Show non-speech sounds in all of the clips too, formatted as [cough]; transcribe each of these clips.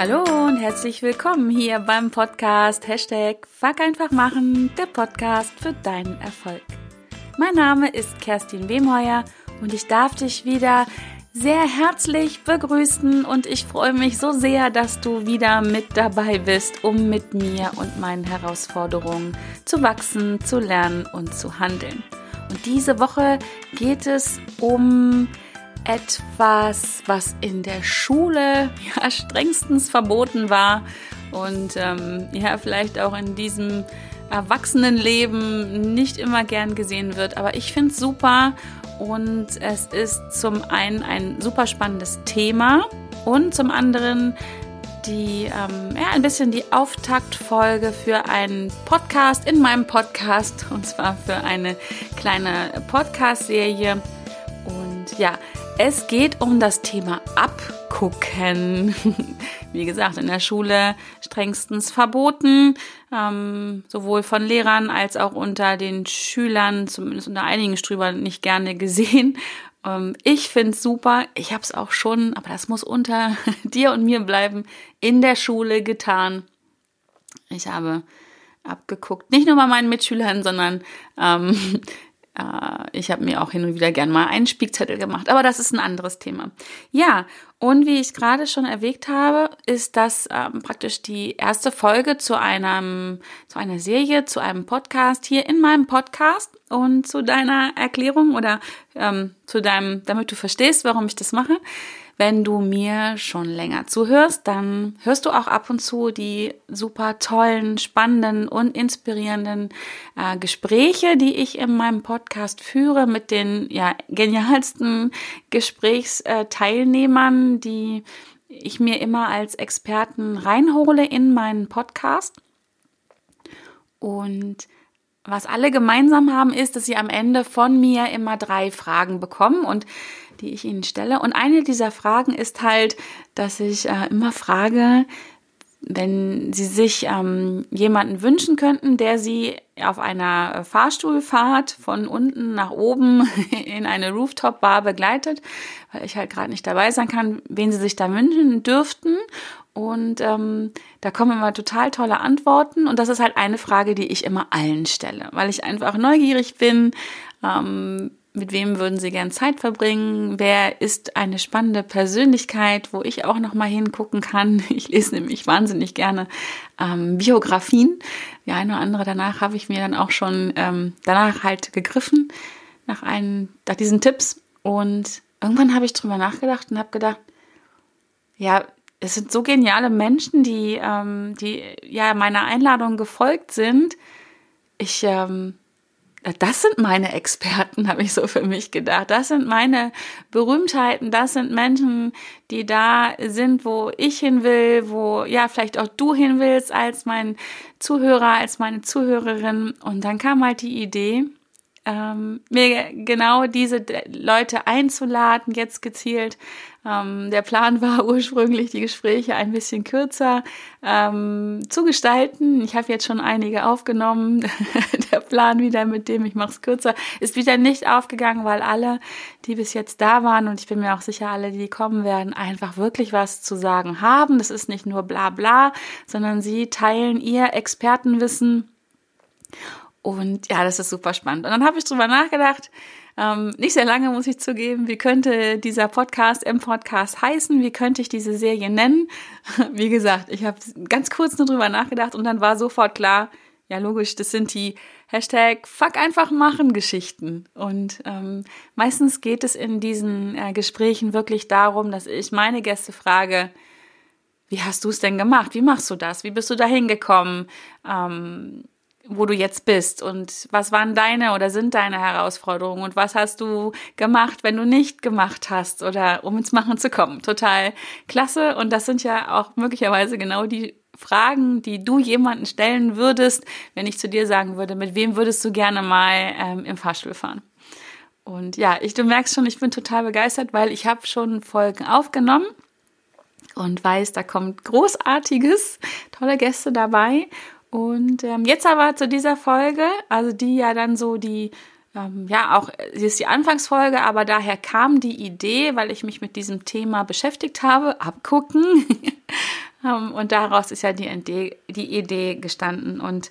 Hallo und herzlich willkommen hier beim Podcast Hashtag Fuck einfach machen, der Podcast für deinen Erfolg. Mein Name ist Kerstin Wemheuer und ich darf dich wieder sehr herzlich begrüßen und ich freue mich so sehr, dass du wieder mit dabei bist, um mit mir und meinen Herausforderungen zu wachsen, zu lernen und zu handeln. Und diese Woche geht es um etwas, was in der Schule ja strengstens verboten war und ähm, ja vielleicht auch in diesem Erwachsenenleben nicht immer gern gesehen wird. Aber ich finde es super und es ist zum einen ein super spannendes Thema und zum anderen die ähm, ja, ein bisschen die Auftaktfolge für einen Podcast in meinem Podcast und zwar für eine kleine Podcast-Serie. Und ja, es geht um das Thema Abgucken. [laughs] Wie gesagt, in der Schule strengstens verboten, ähm, sowohl von Lehrern als auch unter den Schülern, zumindest unter einigen Strübern, nicht gerne gesehen. Ähm, ich finde es super. Ich habe es auch schon, aber das muss unter [laughs] dir und mir bleiben, in der Schule getan. Ich habe abgeguckt, nicht nur bei meinen Mitschülern, sondern ähm, äh, ich habe mir auch hin und wieder gern mal einen Spiegzettel gemacht, aber das ist ein anderes Thema. Ja, und wie ich gerade schon erwähnt habe, ist das ähm, praktisch die erste Folge zu einem, zu einer Serie, zu einem Podcast hier in meinem Podcast und zu deiner Erklärung oder ähm, zu deinem, damit du verstehst, warum ich das mache. Wenn du mir schon länger zuhörst, dann hörst du auch ab und zu die super tollen, spannenden und inspirierenden äh, Gespräche, die ich in meinem Podcast führe mit den ja, genialsten Gesprächsteilnehmern, die ich mir immer als Experten reinhole in meinen Podcast. Und was alle gemeinsam haben, ist, dass sie am Ende von mir immer drei Fragen bekommen. Und die ich Ihnen stelle. Und eine dieser Fragen ist halt, dass ich äh, immer frage, wenn Sie sich ähm, jemanden wünschen könnten, der Sie auf einer Fahrstuhlfahrt von unten nach oben [laughs] in eine Rooftop-Bar begleitet, weil ich halt gerade nicht dabei sein kann, wen Sie sich da wünschen dürften. Und ähm, da kommen immer total tolle Antworten. Und das ist halt eine Frage, die ich immer allen stelle, weil ich einfach neugierig bin. Ähm, mit wem würden Sie gern Zeit verbringen? Wer ist eine spannende Persönlichkeit, wo ich auch noch mal hingucken kann? [laughs] Ich lese nämlich wahnsinnig gerne ähm, Biografien. Die eine oder andere danach habe ich mir dann auch schon ähm, danach halt gegriffen nach einen, nach diesen Tipps und irgendwann habe ich drüber nachgedacht und habe gedacht, ja, es sind so geniale Menschen, die, ähm, die ja meiner Einladung gefolgt sind. Ich ähm, das sind meine Experten, [laughs] habe ich so für mich gedacht. Das sind meine Berühmtheiten, das sind Menschen, die da sind, wo ich hin will, wo ja vielleicht auch du hin willst als mein Zuhörer, als meine Zuhörerin. Und dann kam halt die Idee, ähm, mir genau diese Leute einzuladen, jetzt gezielt. Ähm, der Plan [laughs] war ursprünglich, die Gespräche ein bisschen kürzer ähm, zu gestalten. Ich habe jetzt schon einige aufgenommen. [laughs] der Plan wieder mit dem, ich mache es kürzer, ist wieder nicht aufgegangen, weil alle, die bis jetzt da waren, und ich bin mir auch sicher, alle, die kommen werden, einfach wirklich was zu sagen haben. Das ist nicht nur bla bla, sondern sie teilen ihr Expertenwissen und ja, das ist super spannend. Und dann habe ich drüber nachgedacht, ähm, nicht sehr lange muss ich zugeben, wie könnte dieser Podcast im Podcast heißen, wie könnte ich diese Serie nennen. [laughs] Wie gesagt, ich habe ganz kurz nur drüber nachgedacht und dann war sofort klar, ja logisch, das sind die Hashtag Fuck einfach machen Geschichten. Und ähm, meistens geht es in diesen äh, Gesprächen wirklich darum, dass ich meine Gäste frage, wie hast du es denn gemacht? Wie machst du das? Wie bist du da hingekommen? Ähm, wo du jetzt bist und was waren deine oder sind deine Herausforderungen und was hast du gemacht, wenn du nicht gemacht hast oder um ins Machen zu kommen. Total klasse und das sind ja auch möglicherweise genau die Fragen, die du jemanden stellen würdest, wenn ich zu dir sagen würde, mit wem würdest du gerne mal ähm, im Fahrstuhl fahren? Und ja, ich, du merkst schon, ich bin total begeistert, weil ich habe schon Folgen aufgenommen und weiß, da kommt großartiges, tolle Gäste dabei und ähm, jetzt aber zu dieser Folge, also die ja dann so die, ähm, ja auch, sie ist die Anfangsfolge, aber daher kam die Idee, weil ich mich mit diesem Thema beschäftigt habe, abgucken, [laughs] Ähm, und daraus ist ja die Idee, die Idee gestanden. Und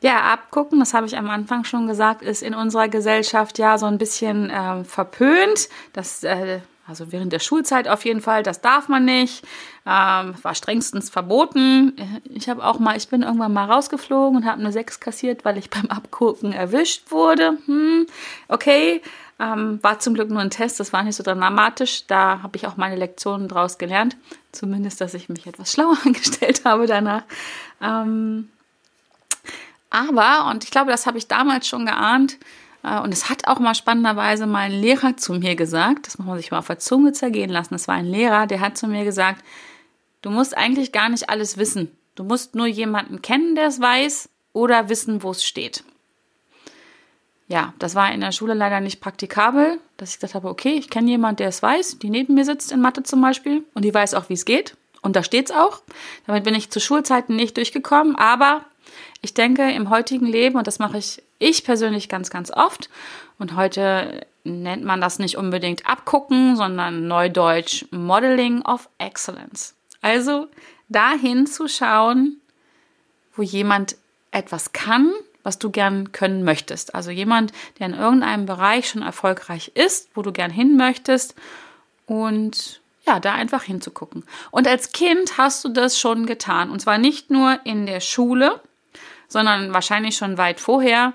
ja, abgucken, das habe ich am Anfang schon gesagt, ist in unserer Gesellschaft ja so ein bisschen äh, verpönt. Das, äh, also während der Schulzeit auf jeden Fall, das darf man nicht. Ähm, war strengstens verboten. Ich habe auch mal, ich bin irgendwann mal rausgeflogen und habe eine 6 kassiert, weil ich [laughs] beim Abgucken erwischt wurde. Hm, okay. Ähm, war zum Glück nur ein Test, das war nicht so dramatisch. Da habe ich auch meine Lektionen draus gelernt. Zumindest, dass ich mich etwas [laughs] schlauer angestellt habe danach. Ähm, aber, und ich glaube, das habe ich damals schon geahnt, und es hat auch mal spannenderweise mein Lehrer zu mir gesagt, das muss man sich mal auf der Zunge zergehen lassen. Es war ein Lehrer, der hat zu mir gesagt, du musst eigentlich gar nicht alles wissen. Du musst nur jemanden kennen, der es weiß, oder wissen, wo es steht. Ja, das war in der Schule leider nicht praktikabel, dass ich gesagt habe, okay, ich kenne jemanden, der es weiß, die neben mir sitzt in Mathe zum Beispiel, und die weiß auch, wie es geht. Und da steht es auch. Damit bin ich zu Schulzeiten nicht durchgekommen, aber ich denke, im heutigen Leben, und das mache ich ich persönlich ganz, ganz oft, und heute nennt man das nicht unbedingt abgucken, sondern neudeutsch Modeling of Excellence. Also dahin zu schauen, wo jemand etwas kann, was du gern können möchtest. Also jemand, der in irgendeinem Bereich schon erfolgreich ist, wo du gern hin möchtest und ja, da einfach hinzugucken. Und als Kind hast du das schon getan. Und zwar nicht nur in der Schule, sondern wahrscheinlich schon weit vorher.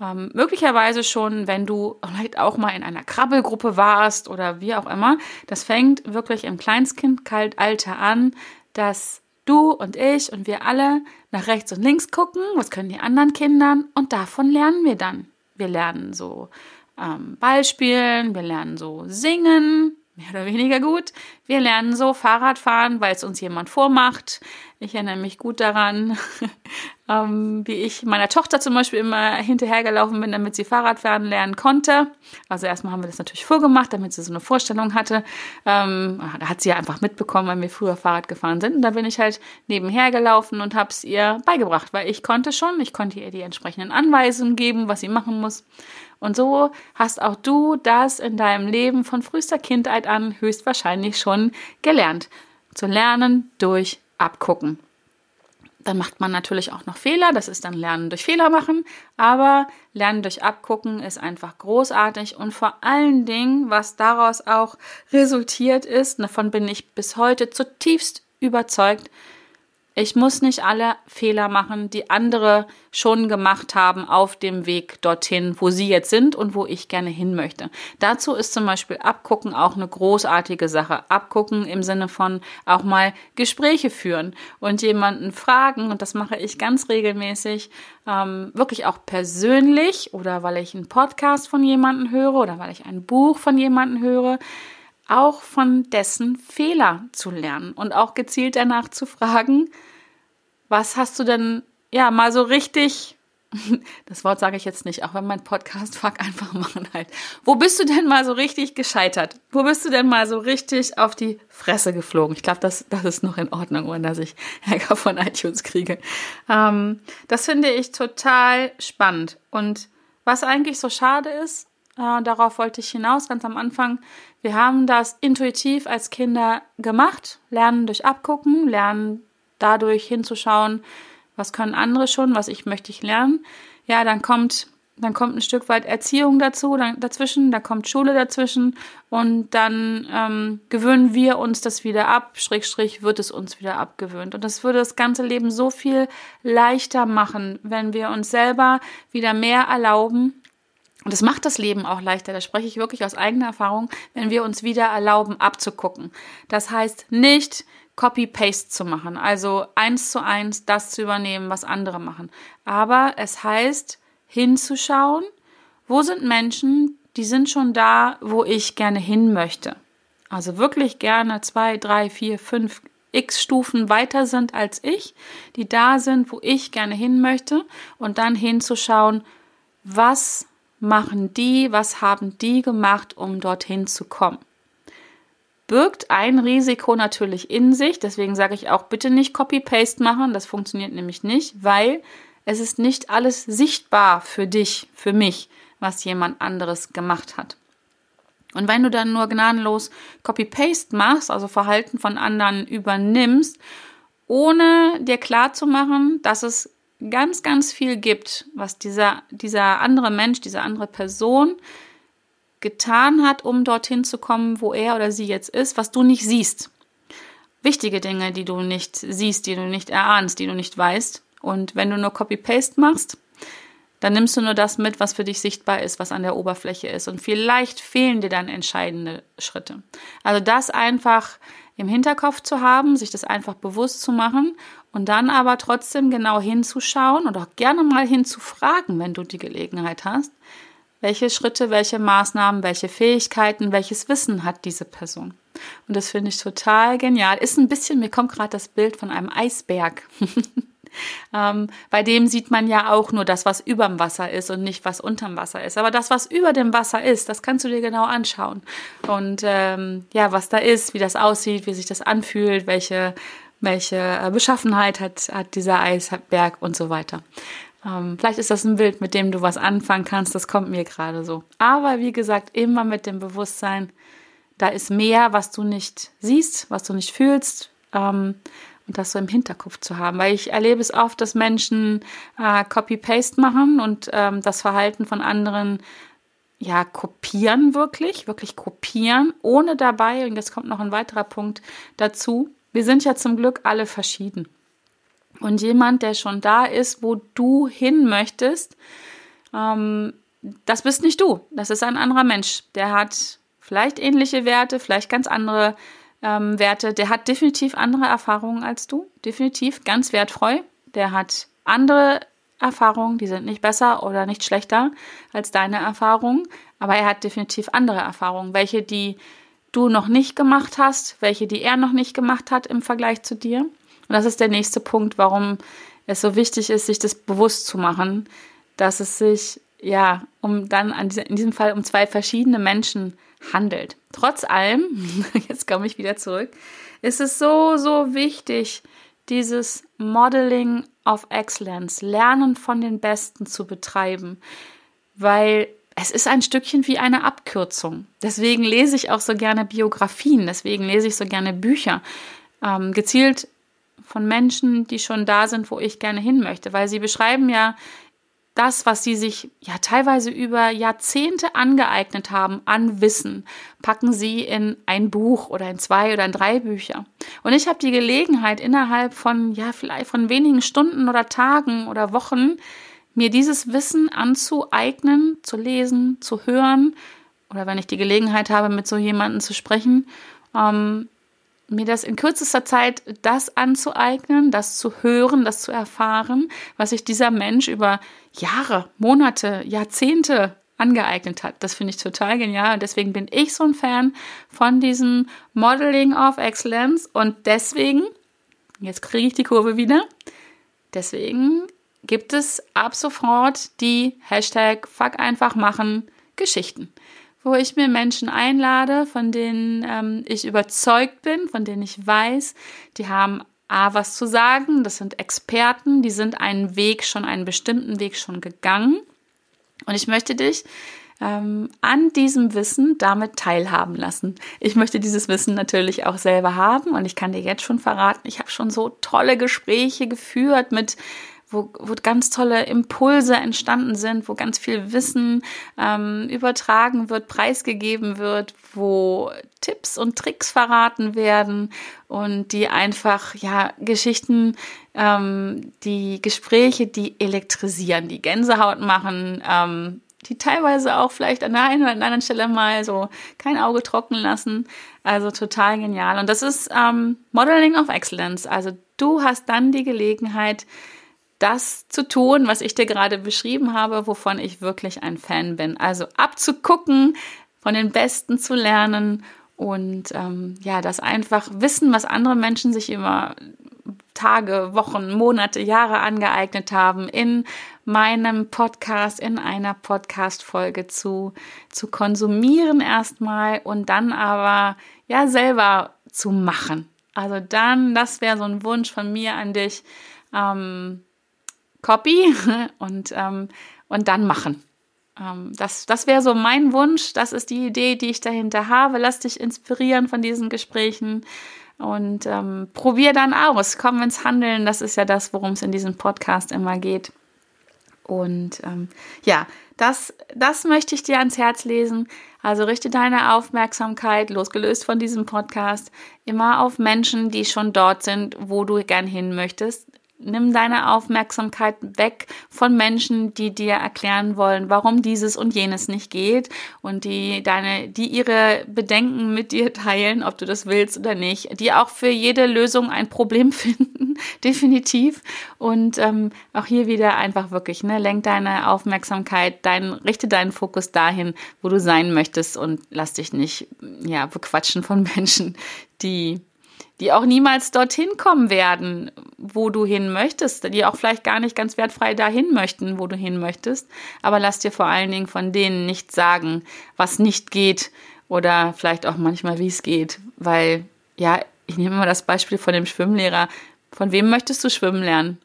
Ähm, möglicherweise schon, wenn du vielleicht auch mal in einer Krabbelgruppe warst oder wie auch immer. Das fängt wirklich im Kleinstkindalter an, dass du und ich und wir alle nach rechts und links gucken, was können die anderen Kindern und davon lernen wir dann. Wir lernen so ähm, Ballspielen, wir lernen so singen, mehr oder weniger gut. Wir lernen so Fahrradfahren, weil es uns jemand vormacht. Ich erinnere mich gut daran, [laughs] ähm, wie ich meiner Tochter zum Beispiel immer hinterhergelaufen bin, damit sie Fahrradfahren lernen konnte. Also erstmal haben wir das natürlich vorgemacht, damit sie so eine Vorstellung hatte. Ähm, da hat sie ja einfach mitbekommen, weil wir früher Fahrrad gefahren sind. Und da bin ich halt nebenher gelaufen und habe es ihr beigebracht, weil ich konnte schon, ich konnte ihr die entsprechenden Anweisungen geben, was sie machen muss. Und so hast auch du das in deinem Leben von frühester Kindheit an höchstwahrscheinlich schon gelernt. Zu lernen durch abgucken. Dann macht man natürlich auch noch Fehler, das ist dann Lernen durch Fehler machen, aber Lernen durch Abgucken ist einfach großartig und vor allen Dingen, was daraus auch resultiert ist, davon bin ich bis heute zutiefst überzeugt, ich muss nicht alle Fehler machen, die andere schon gemacht haben auf dem Weg dorthin, wo sie jetzt sind und wo ich gerne hin möchte. Dazu ist zum Beispiel Abgucken auch eine großartige Sache. Abgucken im Sinne von auch mal Gespräche führen und jemanden fragen, und das mache ich ganz regelmäßig, ähm, wirklich auch persönlich oder weil ich einen Podcast von jemandem höre oder weil ich ein Buch von jemandem höre auch von dessen Fehler zu lernen und auch gezielt danach zu fragen, was hast du denn ja mal so richtig [laughs] das Wort sage ich jetzt nicht, auch wenn mein Podcast [laughs] fuck einfach machen halt. Wo bist du denn mal so richtig gescheitert? Wo bist du denn mal so richtig auf die Fresse geflogen? Ich glaube, das, das ist noch in Ordnung, ohne dass ich [laughs] Ärger von iTunes kriege. Ähm, das finde ich total spannend. Und was eigentlich so schade ist, äh, darauf wollte ich hinaus ganz am Anfang, wir haben das intuitiv als Kinder gemacht, lernen durch Abgucken, lernen dadurch hinzuschauen, was können andere schon, was ich möchte ich lernen. Ja, dann kommt dann kommt ein Stück weit Erziehung dazu, dann, dazwischen, da kommt Schule dazwischen und dann ähm, gewöhnen wir uns das wieder ab, Schrägstrich wird es uns wieder abgewöhnt. Und das würde das ganze Leben so viel leichter machen, wenn wir uns selber wieder mehr erlauben. Und das macht das Leben auch leichter, da spreche ich wirklich aus eigener Erfahrung, wenn wir uns wieder erlauben abzugucken. Das heißt nicht, Copy-Paste zu machen, also eins zu eins das zu übernehmen, was andere machen. Aber es heißt hinzuschauen, wo sind Menschen, die sind schon da, wo ich gerne hin möchte. Also wirklich gerne zwei, drei, vier, fünf x Stufen weiter sind als ich, die da sind, wo ich gerne hin möchte und dann hinzuschauen, was machen die, was haben die gemacht, um dorthin zu kommen birgt ein Risiko natürlich in sich. Deswegen sage ich auch, bitte nicht Copy-Paste machen. Das funktioniert nämlich nicht, weil es ist nicht alles sichtbar für dich, für mich, was jemand anderes gemacht hat. Und wenn du dann nur gnadenlos Copy-Paste machst, also Verhalten von anderen übernimmst ohne dir klar zu machen, dass es ganz, ganz viel gibt, was dieser, dieser andere Mensch, diese andere Person getan hat, um dorthin zu kommen, wo er oder sie jetzt ist, was du nicht siehst. Wichtige Dinge, die du nicht siehst, die du nicht erahnst, die du nicht weißt. Und wenn du nur Copy-Paste machst, dann nimmst du nur das mit, was für dich sichtbar ist, was an der Oberfläche ist. Und vielleicht fehlen dir dann entscheidende Schritte. Also das einfach im Hinterkopf zu haben, sich das einfach bewusst zu machen und dann aber trotzdem genau hinzuschauen und auch gerne mal hinzufragen, wenn du die Gelegenheit hast, welche Schritte, welche Maßnahmen, welche Fähigkeiten, welches Wissen hat diese Person. Und das finde ich total genial. Ist ein bisschen, mir kommt gerade das Bild von einem Eisberg. [laughs] ähm, bei dem sieht man ja auch nur das, was überm Wasser ist und nicht, was unterm Wasser ist. Aber das, was über dem Wasser ist, das kannst du dir genau anschauen. Und ähm, ja, was da ist, wie das aussieht, wie sich das anfühlt, welche, welche äh, Beschaffenheit hat, hat dieser Eisberg und so weiter. Ähm, vielleicht ist das ein Bild, mit dem du was anfangen kannst. Das kommt mir gerade so. Aber wie gesagt, immer mit dem Bewusstsein, da ist mehr, was du nicht siehst, was du nicht fühlst. Ähm, und das so im Hinterkopf zu haben. Weil ich erlebe es oft, dass Menschen äh, Copy-Paste machen und ähm, das Verhalten von anderen ja, kopieren wirklich, wirklich kopieren, ohne dabei, und jetzt kommt noch ein weiterer Punkt dazu, wir sind ja zum Glück alle verschieden. Und jemand, der schon da ist, wo du hin möchtest, ähm, das bist nicht du. Das ist ein anderer Mensch. Der hat vielleicht ähnliche Werte, vielleicht ganz andere ähm, Werte. Der hat definitiv andere Erfahrungen als du. Definitiv ganz wertvoll. Der hat andere Erfahrungen, die sind nicht besser oder nicht schlechter als deine Erfahrungen, aber er hat definitiv andere Erfahrungen, welche die du noch nicht gemacht hast, welche die er noch nicht gemacht hat im Vergleich zu dir. Und das ist der nächste Punkt, warum es so wichtig ist, sich das bewusst zu machen, dass es sich ja um dann an diese, in diesem Fall um zwei verschiedene Menschen handelt. Trotz allem, [laughs] jetzt komme ich wieder zurück, ist es so, so wichtig, dieses Modeling of Excellence, Lernen von den Besten zu betreiben, weil es ist ein Stückchen wie eine Abkürzung. Deswegen lese ich auch so gerne Biografien, deswegen lese ich so gerne Bücher, ähm, gezielt von Menschen, die schon da sind, wo ich gerne hin möchte, weil sie beschreiben ja das, was sie sich ja teilweise über Jahrzehnte angeeignet haben an Wissen, packen sie in ein Buch oder in zwei oder in drei Bücher. Und ich habe die Gelegenheit, innerhalb von, ja, vielleicht von wenigen Stunden oder Tagen oder Wochen, mir dieses Wissen anzueignen, zu lesen, zu hören oder wenn ich die Gelegenheit habe, mit so jemandem zu sprechen, ähm, mir das in kürzester Zeit das anzueignen, das zu hören, das zu erfahren, was sich dieser Mensch über Jahre, Monate, Jahrzehnte angeeignet hat. Das finde ich total genial und deswegen bin ich so ein Fan von diesem Modeling of Excellence und deswegen, jetzt kriege ich die Kurve wieder, deswegen gibt es ab sofort die Hashtag Fuck einfach machen Geschichten wo ich mir Menschen einlade, von denen ähm, ich überzeugt bin, von denen ich weiß, die haben A, was zu sagen, das sind Experten, die sind einen Weg schon, einen bestimmten Weg schon gegangen. Und ich möchte dich ähm, an diesem Wissen damit teilhaben lassen. Ich möchte dieses Wissen natürlich auch selber haben und ich kann dir jetzt schon verraten, ich habe schon so tolle Gespräche geführt mit wo, wo ganz tolle Impulse entstanden sind, wo ganz viel Wissen ähm, übertragen wird, preisgegeben wird, wo Tipps und Tricks verraten werden und die einfach, ja, Geschichten, ähm, die Gespräche, die elektrisieren, die Gänsehaut machen, ähm, die teilweise auch vielleicht an der einen oder anderen Stelle mal so kein Auge trocken lassen. Also total genial. Und das ist ähm, Modeling of Excellence. Also du hast dann die Gelegenheit, das zu tun, was ich dir gerade beschrieben habe, wovon ich wirklich ein Fan bin. Also abzugucken, von den Besten zu lernen und ähm, ja, das einfach wissen, was andere Menschen sich über Tage, Wochen, Monate, Jahre angeeignet haben, in meinem Podcast, in einer Podcast-Folge zu, zu konsumieren erstmal und dann aber ja selber zu machen. Also dann, das wäre so ein Wunsch von mir an dich. Ähm, Copy [laughs] und, ähm, und dann machen. Ähm, das das wäre so mein Wunsch. Das ist die Idee, die ich dahinter habe. Lass dich inspirieren von diesen Gesprächen. und ähm, probier dann aus. Komm ins Handeln. Das ist ja das, worum es in diesem Podcast immer geht. Und ähm, ja, das, das möchte ich dir ans Herz lesen. Also richte deine Aufmerksamkeit, losgelöst von diesem Podcast, immer auf Menschen, die schon dort sind, wo du gern hin möchtest nimm deine Aufmerksamkeit weg von Menschen, die dir erklären wollen, warum dieses und jenes nicht geht und die deine, die ihre Bedenken mit dir teilen, ob du das willst oder nicht, die auch für jede Lösung ein Problem [laughs] finden, definitiv. Und ähm, auch hier wieder einfach wirklich, ne, lenk deine Aufmerksamkeit, dein, richte deinen Fokus dahin, wo du sein möchtest und lass dich nicht, ja, bequatschen von [laughs] Menschen, die die auch niemals dorthin kommen werden, wo du hin möchtest, die auch vielleicht gar nicht ganz wertfrei dahin möchten, wo du hin möchtest. Aber lass dir vor allen Dingen von denen nicht sagen, was nicht geht oder vielleicht auch manchmal, wie es geht. Weil, ja, ich nehme mal das Beispiel von dem Schwimmlehrer. Von wem möchtest du schwimmen lernen?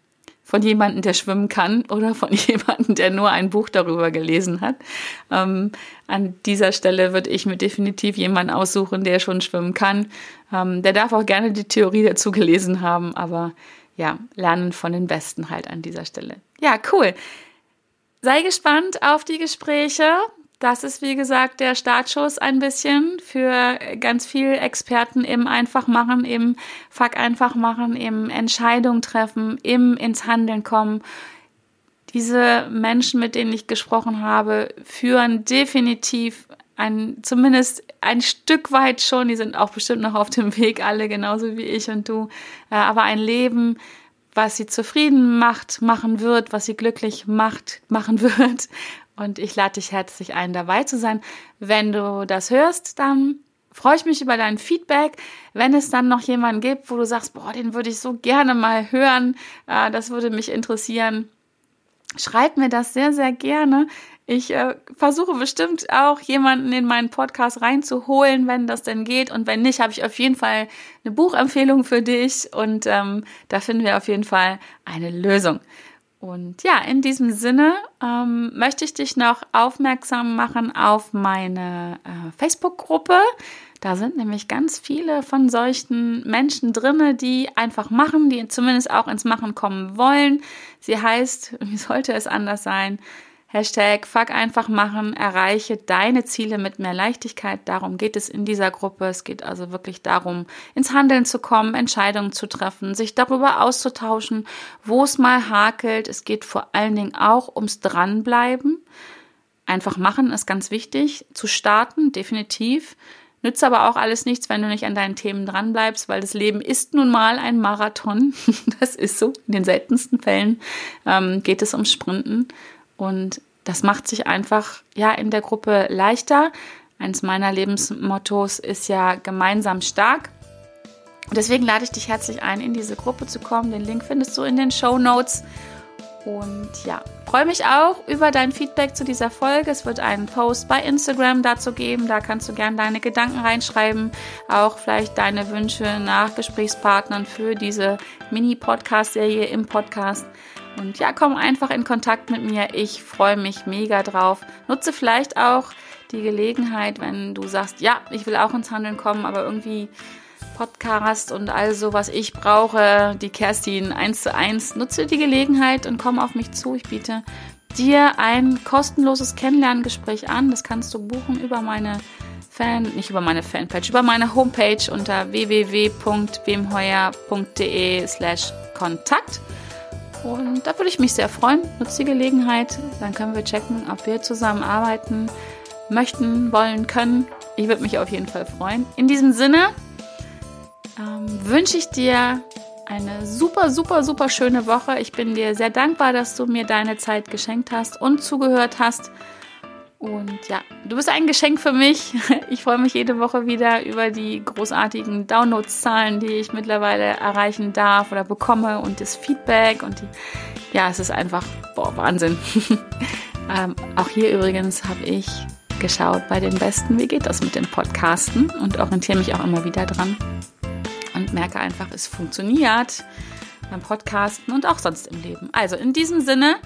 Von jemandem, der schwimmen kann oder von [laughs] jemandem, der nur ein Buch darüber gelesen hat. Ähm, an dieser Stelle würde ich mir definitiv jemanden aussuchen, der schon schwimmen kann. Ähm, der darf auch gerne die Theorie dazu gelesen haben, aber ja, lernen von den Besten halt an dieser Stelle. Ja, cool. Sei gespannt auf die Gespräche. Das ist, wie gesagt, der Startschuss ein bisschen für ganz viele Experten im Einfachmachen, im Fuck einfach machen, im Entscheidung treffen, im ins Handeln kommen. Diese Menschen, mit denen ich gesprochen habe, führen definitiv ein, zumindest ein Stück weit schon, die sind auch bestimmt noch auf dem Weg, alle genauso wie ich und du, äh, aber ein Leben, was sie zufrieden macht, machen wird, was sie glücklich macht, machen [laughs] wird und ich lade dich herzlich ein, dabei zu sein. Wenn du das hörst, dann freue ich mich über dein Feedback. Wenn es dann noch jemanden gibt, wo du sagst, boah, den würde ich so gerne mal hören, äh, das würde mich interessieren, schreib mir das sehr, sehr gerne. Ich äh, versuche bestimmt auch jemanden in meinen Podcast reinzuholen, wenn das denn geht. Und wenn nicht, habe ich auf jeden Fall eine Buchempfehlung für dich. Und ähm, da finden wir auf jeden Fall eine Lösung. Und ja, in diesem Sinne ähm, möchte ich dich noch aufmerksam machen auf meine äh, Facebook-Gruppe. Da sind nämlich ganz viele von solchen Menschen drinne, die einfach machen, die zumindest auch ins Machen kommen wollen. Sie heißt, [laughs] wie sollte es anders sein? Hashtag Fuck einfach machen, erreiche deine Ziele mit mehr Leichtigkeit. Darum geht es in dieser Gruppe. Es geht also wirklich darum, ins Handeln zu kommen, Entscheidungen zu treffen, sich darüber auszutauschen, wo es mal hakelt. Es geht vor allen Dingen auch ums Dranbleiben. Einfach machen ist ganz wichtig. Zu starten, definitiv. Nützt aber auch alles nichts, wenn du nicht an deinen Themen dranbleibst, weil das Leben ist nun mal ein Marathon. [laughs] Das ist so. In den seltensten Fällen ähm, geht es ums Sprinten. Und das macht sich einfach ja in der Gruppe leichter. Eins meiner Lebensmottos ist ja gemeinsam stark. deswegen lade ich dich herzlich ein, in diese Gruppe zu kommen. Den Link findest du in den Show Notes. Und ja, freue mich auch über dein Feedback zu dieser Folge. Es wird einen Post bei Instagram dazu geben. Da kannst du gerne deine Gedanken reinschreiben. Auch vielleicht deine Wünsche nach Gesprächspartnern für diese Mini-Podcast-Serie im Podcast. Und ja, komm einfach in Kontakt mit mir. Ich freue mich mega drauf. Nutze vielleicht auch die Gelegenheit, wenn du sagst, ja, ich will auch ins Handeln kommen, aber irgendwie Podcast und all so, was ich brauche, die Kerstin eins zu eins. Nutze die Gelegenheit und komm auf mich zu. Ich biete dir ein kostenloses Kennenlerngespräch an. Das kannst du buchen über meine Fan, nicht über meine Fanpage, über meine Homepage unter www.wemheuer.de slash Kontakt. Und da würde ich mich sehr freuen. Nutze die Gelegenheit. Dann können wir checken, ob wir zusammen arbeiten möchten, wollen, können. Ich würde mich auf jeden Fall freuen. In diesem Sinne ähm, wünsche ich dir eine super, super, super schöne Woche. Ich bin dir sehr dankbar, dass du mir deine Zeit geschenkt hast und zugehört hast. Und ja, du bist ein Geschenk für mich. [laughs] Ich freue mich jede Woche wieder über die großartigen Downloadszahlen, die ich mittlerweile erreichen darf oder bekomme und das Feedback und die, ja, es ist einfach, boah, Wahnsinn. [laughs] ähm, auch hier übrigens habe ich geschaut bei den Besten, wie geht das mit dem Podcasten und orientiere mich auch immer wieder dran und merke einfach, es funktioniert beim Podcasten und auch sonst im Leben. Also in diesem Sinne,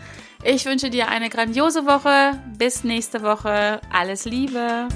ich wünsche dir eine grandiose Woche. Bis nächste Woche. Alles Liebe.